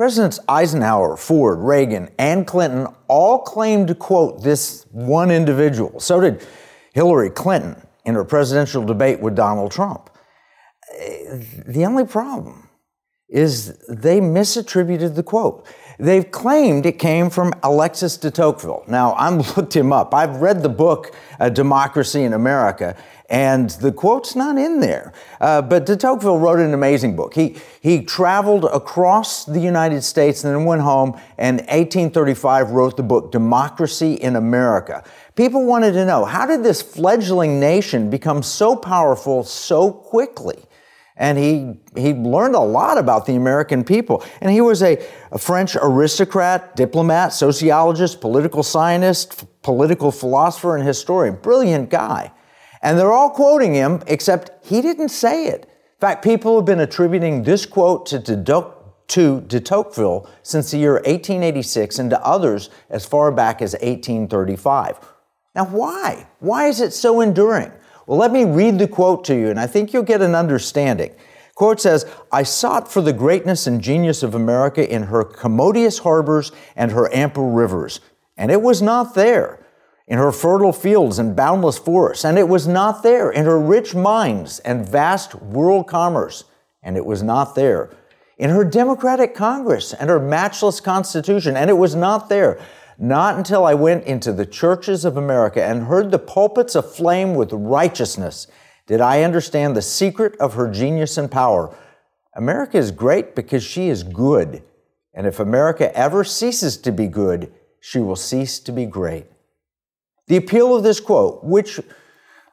Presidents Eisenhower, Ford, Reagan, and Clinton all claimed to quote this one individual. So did Hillary Clinton in her presidential debate with Donald Trump. Eh, the only problem is they misattributed the quote. They've claimed it came from Alexis de Tocqueville. Now, I've looked him up. I've read the book, uh, Democracy in America, and the quote's not in there. Uh, but de Tocqueville wrote an amazing book. He, he traveled across the United States and then went home and 1835 wrote the book Democracy in America. People wanted to know, how did this fledgling nation become so powerful so quickly? And he, he learned a lot about the American people. And he was a, a, French aristocrat, diplomat, sociologist, political scientist, political philosopher, and historian. Brilliant guy. And they're all quoting him, except he didn't say it. In fact, people have been attributing this quote to, to, to de Tocqueville since the year 1886 and to others as far back as 1835. Now, why? Why is it so enduring? Well, let me read the quote to you, and I think you'll get an understanding. Quote says, I sought for the greatness and genius of America in her commodious harbors and her ample rivers, and it was not there in her fertile fields and boundless forests, and it was not there in her rich mines and vast world commerce, and it was not there in her democratic Congress and her matchless Constitution, and it was not there. Not until I went into the churches of America and heard the pulpits aflame with righteousness did I understand the secret of her genius and power. America is great because she is good. And if America ever ceases to be good, she will cease to be great. The appeal of this quote, which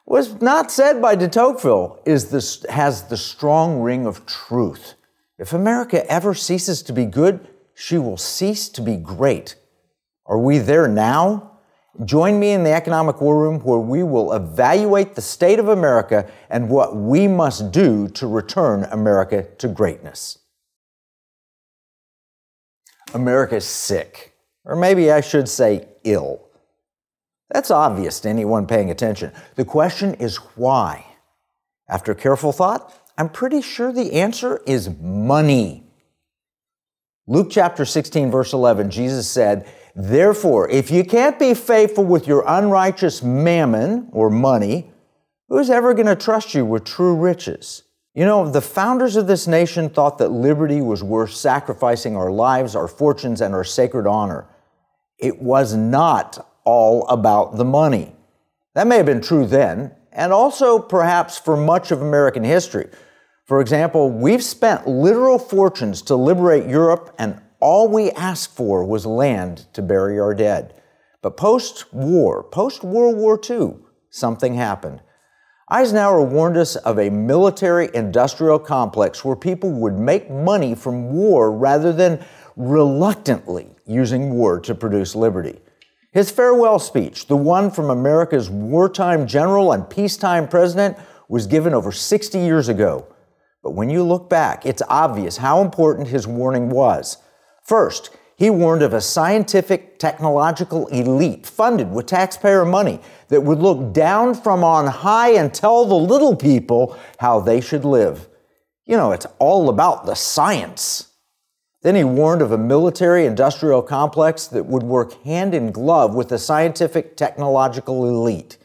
was not said by de Tocqueville, is this, has the strong ring of truth. If America ever ceases to be good, she will cease to be great. Are we there now? Join me in the Economic War Room where we will evaluate the state of America and what we must do to return America to greatness. America is sick, or maybe I should say ill. That's obvious to anyone paying attention. The question is why? After careful thought, I'm pretty sure the answer is money. Luke chapter 16, verse 11, Jesus said, Therefore, if you can't be faithful with your unrighteous mammon or money, who's ever going to trust you with true riches? You know, the founders of this nation thought that liberty was worth sacrificing our lives, our fortunes, and our sacred honor. It was not all about the money. That may have been true then, and also perhaps for much of American history. For example, we've spent literal fortunes to liberate Europe, and all we asked for was land to bury our dead. But post war, post World War II, something happened. Eisenhower warned us of a military industrial complex where people would make money from war rather than reluctantly using war to produce liberty. His farewell speech, the one from America's wartime general and peacetime president, was given over 60 years ago. But when you look back, it's obvious how important his warning was. First, he warned of a scientific technological elite funded with taxpayer money that would look down from on high and tell the little people how they should live. You know, it's all about the science. Then he warned of a military industrial complex that would work hand in glove with the scientific technological elite.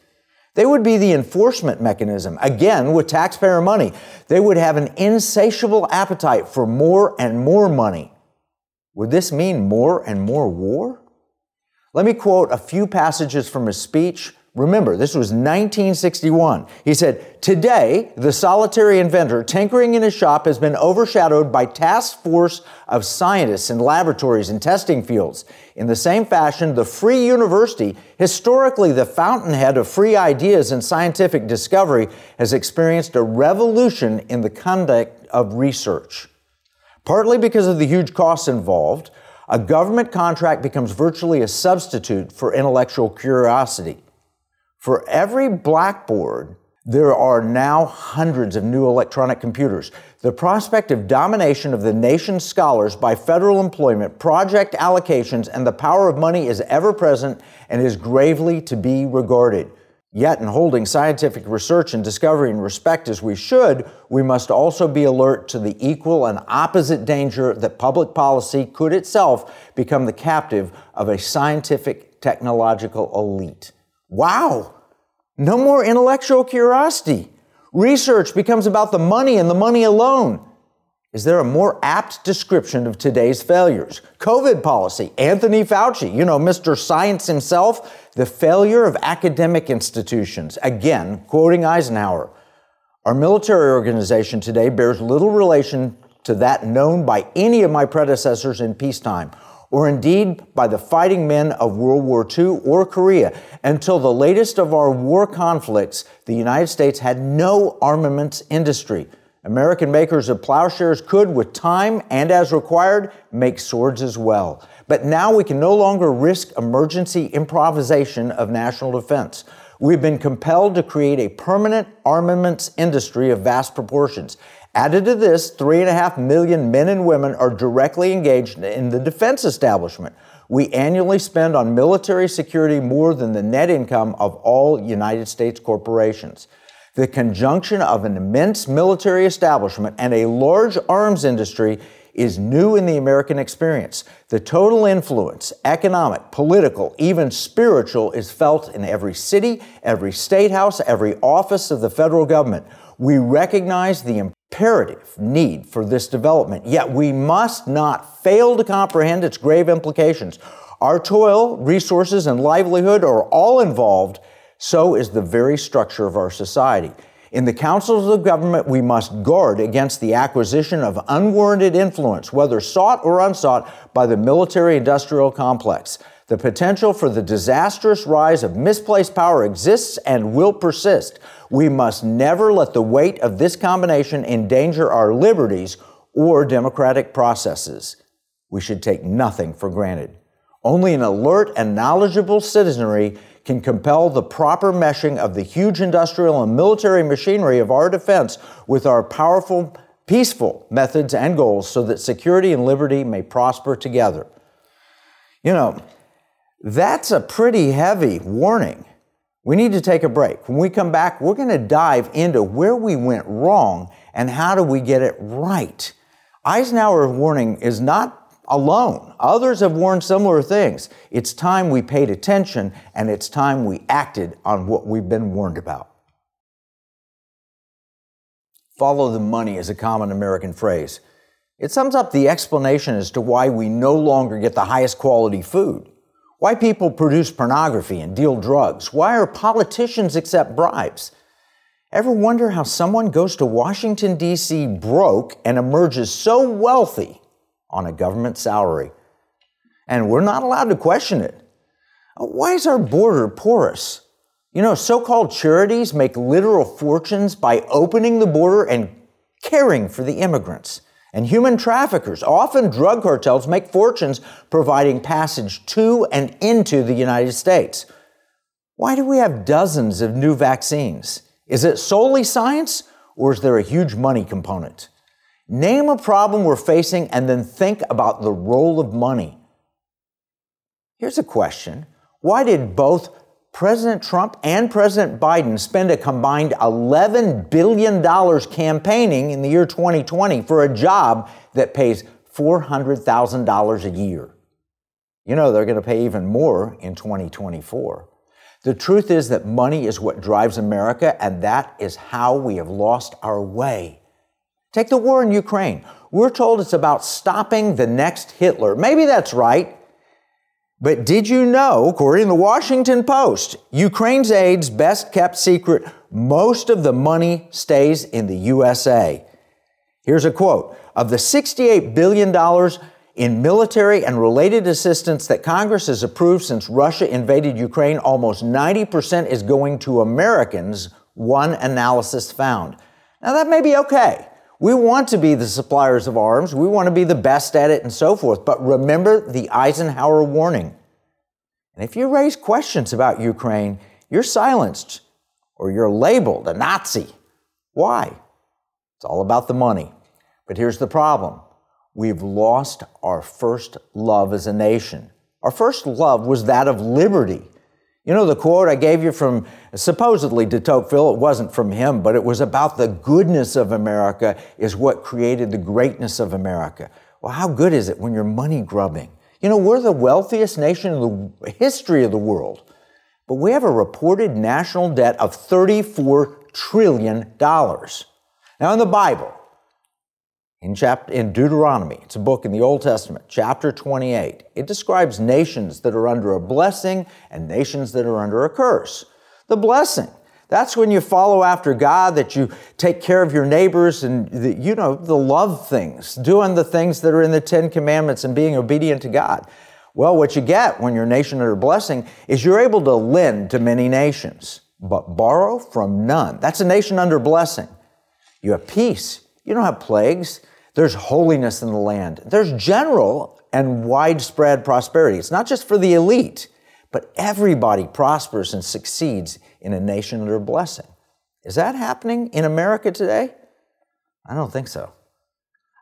They would be the enforcement mechanism, again, with taxpayer money. They would have an insatiable appetite for more and more money. Would this mean more and more war? Let me quote a few passages from his speech Remember, this was 1961. He said, Today, the solitary inventor tinkering in his shop has been overshadowed by task force of scientists in laboratories and testing fields. In the same fashion, the free university, historically the fountainhead of free ideas and scientific discovery, has experienced a revolution in the conduct of research. Partly because of the huge costs involved, a government contract becomes virtually a substitute for intellectual curiosity. For every blackboard, there are now hundreds of new electronic computers. The prospect of domination of the nation's scholars by federal employment, project allocations, and the power of money is ever present and is gravely to be regarded. Yet, in holding scientific research and discovery in respect as we should, we must also be alert to the equal and opposite danger that public policy could itself become the captive of a scientific technological elite. Wow! No more intellectual curiosity. Research becomes about the money and the money alone. Is there a more apt description of today's failures? COVID policy, Anthony Fauci, you know, Mr. Science himself, the failure of academic institutions. Again, quoting Eisenhower. Our military organization today bears little relation to that known by any of my predecessors in peacetime, or indeed by the fighting men of World War II or Korea. Until the latest of our war conflicts, the United States had no armaments industry. American makers of plowshares could, with time and as required, make swords as well. But now we can no longer risk emergency improvisation of national defense. We've been compelled to create a permanent armaments industry of vast proportions. Added to this, three and a half million men and women are directly engaged in the defense establishment. We annually spend on military security more than the net income of all United States corporations. The conjunction of an immense military establishment and a large arms industry is new in the American experience. The total influence, economic, political, even spiritual, is felt in every city, every state house, every office of the federal government. We recognize the imperative need for this development, yet we must not fail to comprehend its grave implications. Our toil, resources, and livelihood are all involved so is the very structure of our society. In the councils of government, we must guard against the acquisition of unwarranted influence, whether sought or unsought, by the military industrial complex. The potential for the disastrous rise of misplaced power exists and will persist. We must never let the weight of this combination endanger our liberties or democratic processes. We should take nothing for granted. Only an alert and knowledgeable citizenry can compel the proper meshing of the huge industrial and military machinery of our defense with our powerful, peaceful methods and goals so that security and liberty may prosper together. You know, that's a pretty heavy warning. We need to take a break. When we come back, we're going to dive into where we went wrong and how do we get it right. Eisenhower's warning is not alone. Others have warned similar things. It's time we paid attention and it's time we acted on what we've been warned about. Follow the money is a common American phrase. It sums up the explanation as to why we no longer get the highest quality food, why people produce pornography and deal drugs, why our politicians accept bribes. Ever wonder how someone goes to Washington, D.C. broke and emerges so wealthy on a government salary. And we're not allowed to question it. Why is our border porous? You know, so called charities make literal fortunes by opening the border and caring for the immigrants. And human traffickers, often drug cartels, make fortunes providing passage to and into the United States. Why do we have dozens of new vaccines? Is it solely science or is there a huge money component? Name a problem we're facing and then think about the role of money. Here's a question Why did both President Trump and President Biden spend a combined $11 billion campaigning in the year 2020 for a job that pays $400,000 a year? You know, they're going to pay even more in 2024. The truth is that money is what drives America, and that is how we have lost our way. Take the war in Ukraine. We're told it's about stopping the next Hitler. Maybe that's right. But did you know, according to the Washington Post, Ukraine's aid's best kept secret, most of the money stays in the USA. Here's a quote Of the $68 billion in military and related assistance that Congress has approved since Russia invaded Ukraine, almost 90% is going to Americans, one analysis found. Now, that may be okay. We want to be the suppliers of arms. We want to be the best at it and so forth. But remember the Eisenhower warning. And if you raise questions about Ukraine, you're silenced or you're labeled a Nazi. Why? It's all about the money. But here's the problem we've lost our first love as a nation. Our first love was that of liberty. You know, the quote I gave you from supposedly de Tocqueville, it wasn't from him, but it was about the goodness of America is what created the greatness of America. Well, how good is it when you're money grubbing? You know, we're the wealthiest nation in the history of the world, but we have a reported national debt of $34 trillion. Now, in the Bible, in, chapter, in Deuteronomy, it's a book in the Old Testament, chapter 28, it describes nations that are under a blessing and nations that are under a curse. The blessing, that's when you follow after God, that you take care of your neighbors and, the, you know, the love things, doing the things that are in the Ten Commandments and being obedient to God. Well, what you get when you're a nation under blessing is you're able to lend to many nations, but borrow from none. That's a nation under blessing. You have peace. You don't have plagues. There's holiness in the land. There's general and widespread prosperity. It's not just for the elite, but everybody prospers and succeeds in a nation under blessing. Is that happening in America today? I don't think so.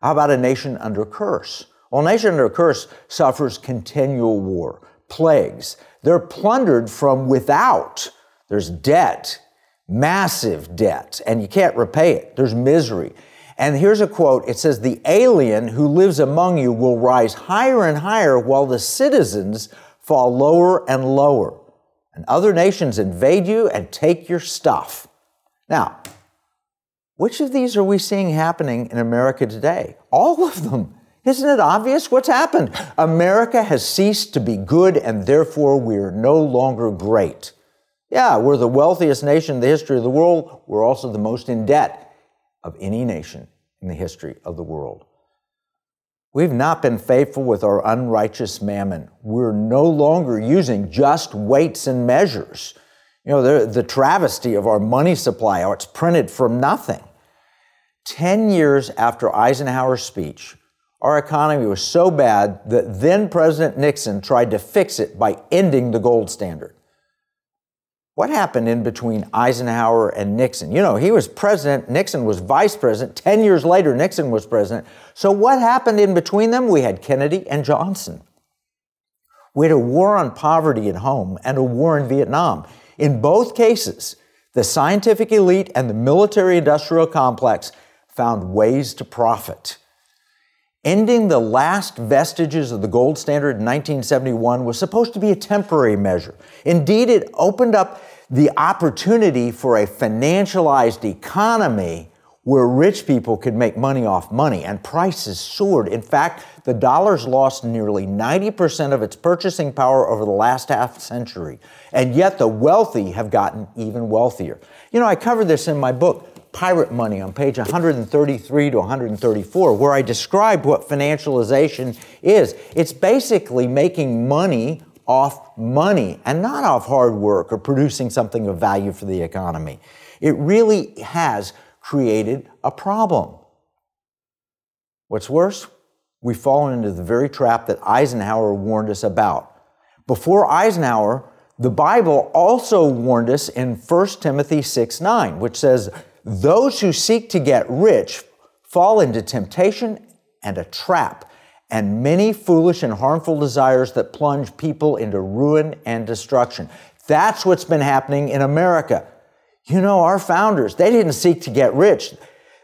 How about a nation under curse? Well, a nation under curse suffers continual war, plagues. They're plundered from without. There's debt, massive debt, and you can't repay it. There's misery. And here's a quote it says, The alien who lives among you will rise higher and higher while the citizens fall lower and lower. And other nations invade you and take your stuff. Now, which of these are we seeing happening in America today? All of them. Isn't it obvious what's happened? America has ceased to be good and therefore we are no longer great. Yeah, we're the wealthiest nation in the history of the world. We're also the most in debt of any nation in the history of the world. We've not been faithful with our unrighteous mammon. We're no longer using just weights and measures. You know, the, the travesty of our money supply, how it's printed from nothing. Ten years after Eisenhower's speech, our economy was so bad that then President Nixon tried to fix it by ending the gold standard. What happened in between Eisenhower and Nixon? You know, he was president, Nixon was vice president. 10 years later, Nixon was president. So, what happened in between them? We had Kennedy and Johnson. We had a war on poverty at home and a war in Vietnam. In both cases, the scientific elite and the military industrial complex found ways to profit. Ending the last vestiges of the gold standard in 1971 was supposed to be a temporary measure. Indeed, it opened up the opportunity for a financialized economy where rich people could make money off money and prices soared. In fact, the dollar's lost nearly 90% of its purchasing power over the last half century. And yet the wealthy have gotten even wealthier. You know, I covered this in my book, pirate money on page 133 to 134, where I described what financialization is. It's basically making money off money and not off hard work or producing something of value for the economy. It really has created a problem. What's worse, we've fallen into the very trap that Eisenhower warned us about. Before Eisenhower, the Bible also warned us in 1 Timothy 6 9, which says, those who seek to get rich fall into temptation and a trap, and many foolish and harmful desires that plunge people into ruin and destruction. That's what's been happening in America. You know, our founders, they didn't seek to get rich.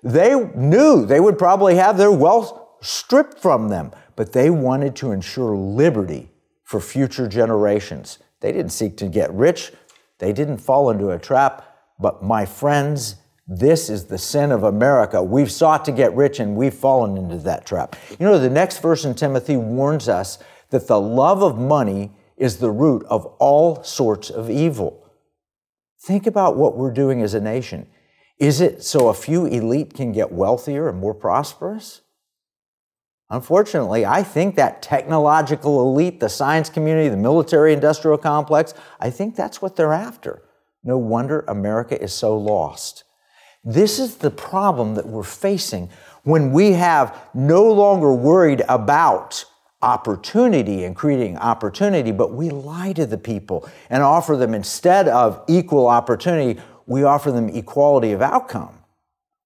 They knew they would probably have their wealth stripped from them, but they wanted to ensure liberty for future generations. They didn't seek to get rich. They didn't fall into a trap. But my friends this is the sin of America. We've sought to get rich and we've fallen into that trap. You know, the next verse in Timothy warns us that the love of money is the root of all sorts of evil. Think about what we're doing as a nation. Is it so a few elite can get wealthier and more prosperous? Unfortunately, I think that technological elite, the science community, the military industrial complex, I think that's what they're after. No wonder America is so lost. This is the problem that we're facing when we have no longer worried about opportunity and creating opportunity, but we lie to the people and offer them instead of equal opportunity, we offer them equality of outcome.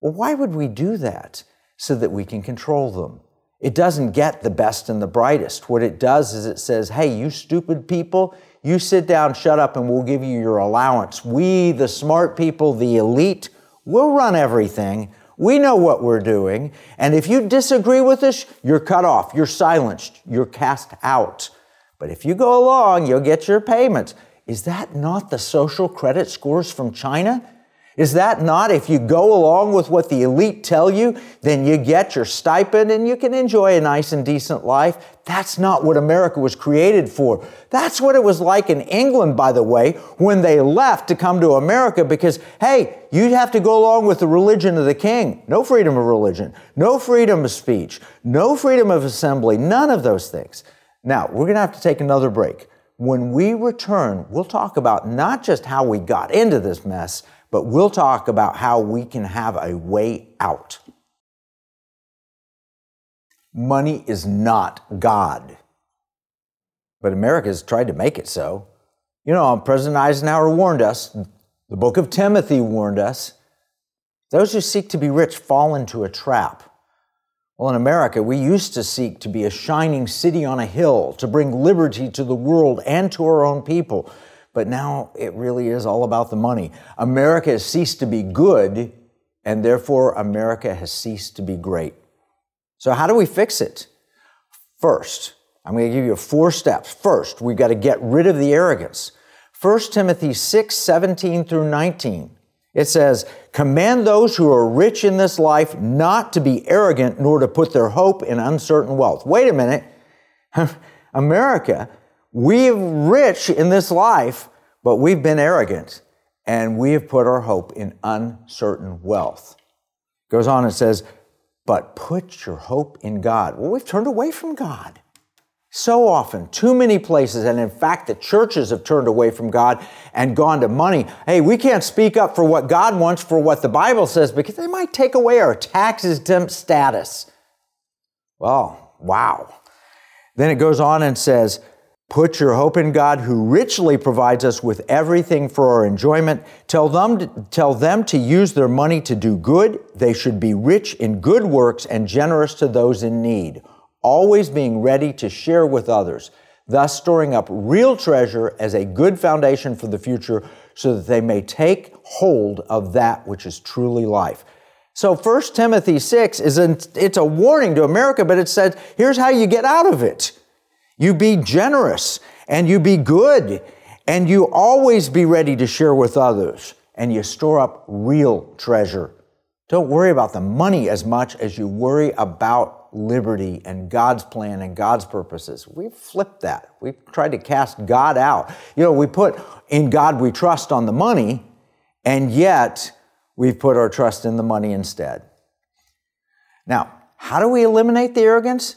Well, why would we do that? So that we can control them. It doesn't get the best and the brightest. What it does is it says, hey, you stupid people, you sit down, shut up, and we'll give you your allowance. We, the smart people, the elite, will run everything. We know what we're doing. And if you disagree with us, you're cut off, you're silenced, you're cast out. But if you go along, you'll get your payments. Is that not the social credit scores from China? Is that not, if you go along with what the elite tell you, then you get your stipend and you can enjoy a nice and decent life? That's not what America was created for. That's what it was like in England, by the way, when they left to come to America because, hey, you'd have to go along with the religion of the king. No freedom of religion, no freedom of speech, no freedom of assembly, none of those things. Now, we're going to have to take another break. When we return, we'll talk about not just how we got into this mess, but we'll talk about how we can have a way out. Money is not God. But America has tried to make it so. You know, um, President Eisenhower warned us, the book of Timothy warned us, those who seek to be rich fall into a trap. Well, in America, we used to seek to be a shining city on a hill, to bring liberty to the world and to our own people. But now it really is all about the money. America has ceased to be good, and therefore America has ceased to be great. So, how do we fix it? First, I'm going to give you four steps. First, we've got to get rid of the arrogance. 1 Timothy 6 17 through 19. It says, Command those who are rich in this life not to be arrogant, nor to put their hope in uncertain wealth. Wait a minute. America we're rich in this life, but we've been arrogant and we have put our hope in uncertain wealth. Goes on and says, but put your hope in God. Well, we've turned away from God. So often, too many places, and in fact, the churches have turned away from God and gone to money. Hey, we can't speak up for what God wants, for what the Bible says, because they might take away our tax exempt status. Well, wow. Then it goes on and says, Put your hope in God who richly provides us with everything for our enjoyment. Tell them, to, tell them to use their money to do good. They should be rich in good works and generous to those in need, always being ready to share with others, thus storing up real treasure as a good foundation for the future so that they may take hold of that which is truly life. So 1 Timothy 6 is an, it's a warning to America, but it says, here's how you get out of it. You be generous and you be good and you always be ready to share with others and you store up real treasure. Don't worry about the money as much as you worry about liberty and God's plan and God's purposes. We've flipped that. We've tried to cast God out. You know, we put in God we trust on the money, and yet we've put our trust in the money instead. Now, how do we eliminate the arrogance?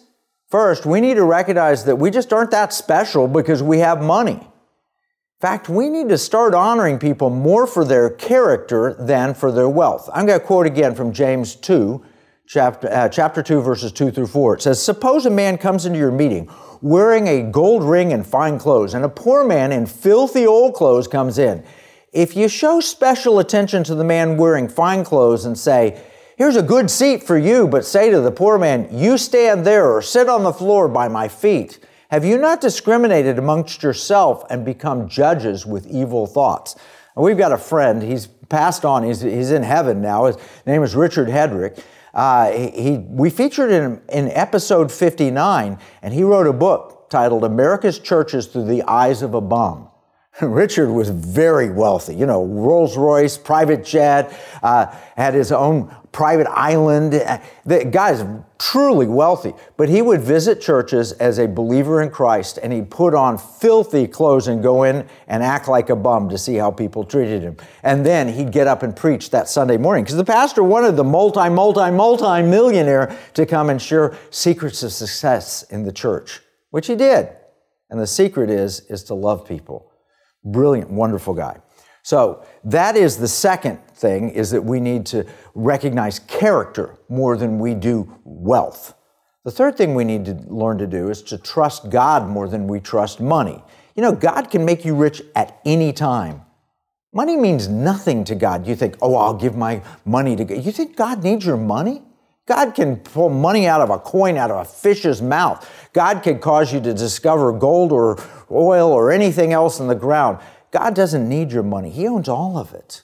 First, we need to recognize that we just aren't that special because we have money. In fact, we need to start honoring people more for their character than for their wealth. I'm going to quote again from James 2, chapter, uh, chapter 2, verses 2 through 4. It says, Suppose a man comes into your meeting wearing a gold ring and fine clothes, and a poor man in filthy old clothes comes in. If you show special attention to the man wearing fine clothes and say, Here's a good seat for you, but say to the poor man, You stand there or sit on the floor by my feet. Have you not discriminated amongst yourself and become judges with evil thoughts? And we've got a friend, he's passed on, he's, he's in heaven now. His name is Richard Hedrick. Uh, he, we featured him in episode 59, and he wrote a book titled America's Churches Through the Eyes of a Bum. Richard was very wealthy, you know, Rolls Royce, private jet, uh, had his own private island. The guy's truly wealthy, but he would visit churches as a believer in Christ and he'd put on filthy clothes and go in and act like a bum to see how people treated him. And then he'd get up and preach that Sunday morning because the pastor wanted the multi, multi, multi millionaire to come and share secrets of success in the church, which he did. And the secret is, is to love people. Brilliant, wonderful guy. So that is the second thing is that we need to recognize character more than we do wealth. The third thing we need to learn to do is to trust God more than we trust money. You know, God can make you rich at any time. Money means nothing to God. You think, oh, I'll give my money to God. You think God needs your money? God can pull money out of a coin out of a fish's mouth. God can cause you to discover gold or oil or anything else in the ground. God doesn't need your money, He owns all of it.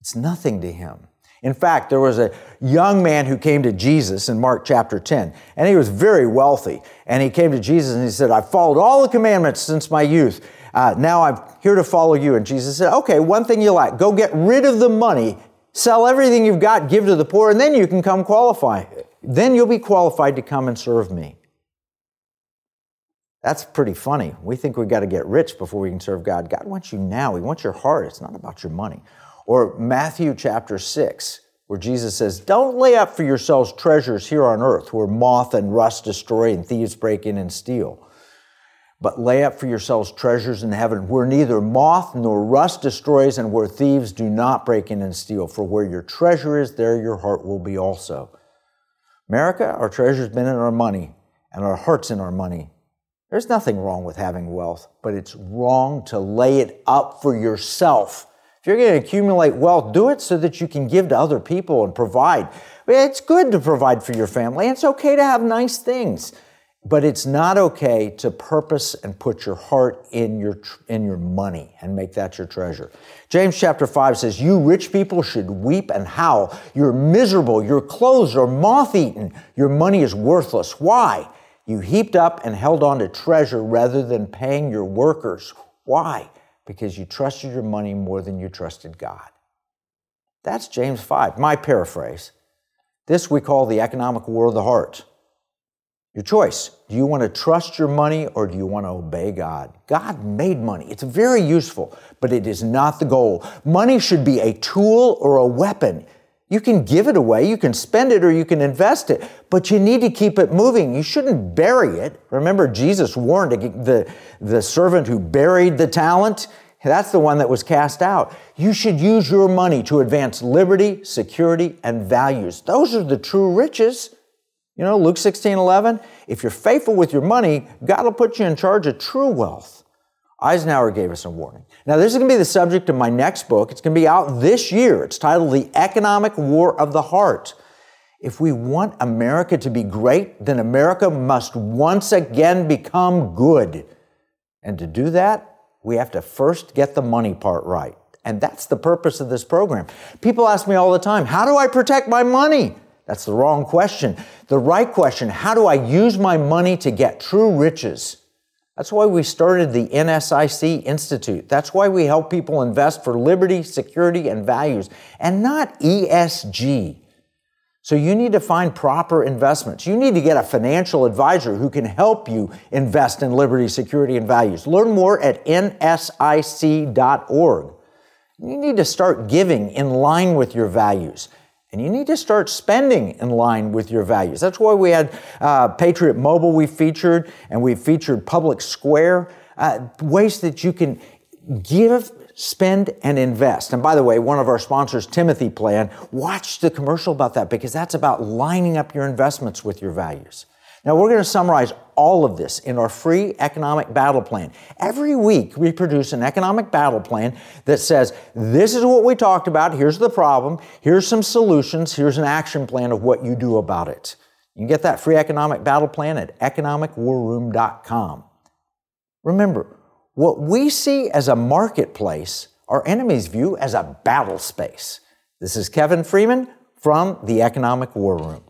It's nothing to Him. In fact, there was a young man who came to Jesus in Mark chapter 10, and he was very wealthy. And he came to Jesus and he said, I've followed all the commandments since my youth. Uh, now I'm here to follow you. And Jesus said, Okay, one thing you lack go get rid of the money, sell everything you've got, give to the poor, and then you can come qualify. Then you'll be qualified to come and serve me. That's pretty funny. We think we've got to get rich before we can serve God. God wants you now, He wants your heart. It's not about your money. Or Matthew chapter 6, where Jesus says, Don't lay up for yourselves treasures here on earth where moth and rust destroy and thieves break in and steal. But lay up for yourselves treasures in heaven where neither moth nor rust destroys and where thieves do not break in and steal. For where your treasure is, there your heart will be also. America, our treasure's been in our money, and our heart's in our money. There's nothing wrong with having wealth, but it's wrong to lay it up for yourself if you're going to accumulate wealth, do it so that you can give to other people and provide. It's good to provide for your family. It's okay to have nice things, but it's not okay to purpose and put your heart in your in your money and make that your treasure. James chapter 5 says, "You rich people should weep and howl. You're miserable. Your clothes are moth-eaten. Your money is worthless. Why? You heaped up and held on to treasure rather than paying your workers. Why? because you trusted your money more than you trusted God. That's James 5, my paraphrase. This we call the economic war of the heart. Your choice. Do you want to trust your money or do you want to obey God? God made money. It's very useful, but it is not the goal. Money should be a tool or a weapon. You can give it away, you can spend it, or you can invest it, but you need to keep it moving. You shouldn't bury it. Remember, Jesus warned the, the servant who buried the talent. That's the one that was cast out. You should use your money to advance liberty, security, and values. Those are the true riches. You know, Luke 16 11, if you're faithful with your money, God will put you in charge of true wealth. Eisenhower gave us a warning. Now, this is going to be the subject of my next book. It's going to be out this year. It's titled The Economic War of the Heart. If we want America to be great, then America must once again become good. And to do that, we have to first get the money part right. And that's the purpose of this program. People ask me all the time, how do I protect my money? That's the wrong question. The right question, how do I use my money to get true riches? That's why we started the NSIC Institute. That's why we help people invest for liberty, security, and values, and not ESG. So you need to find proper investments. You need to get a financial advisor who can help you invest in liberty, security, and values. Learn more at nsic.org. You need to start giving in line with your values. And you need to start spending in line with your values. That's why we had uh, Patriot Mobile we featured, and we featured Public Square, uh, ways that you can give, spend, and invest. And by the way, one of our sponsors, Timothy Plan, watch the commercial about that because that's about lining up your investments with your values. Now, we're going to summarize all of this in our free economic battle plan. Every week, we produce an economic battle plan that says, this is what we talked about, here's the problem, here's some solutions, here's an action plan of what you do about it. You can get that free economic battle plan at economicwarroom.com. Remember, what we see as a marketplace, our enemies view as a battle space. This is Kevin Freeman from the Economic War Room.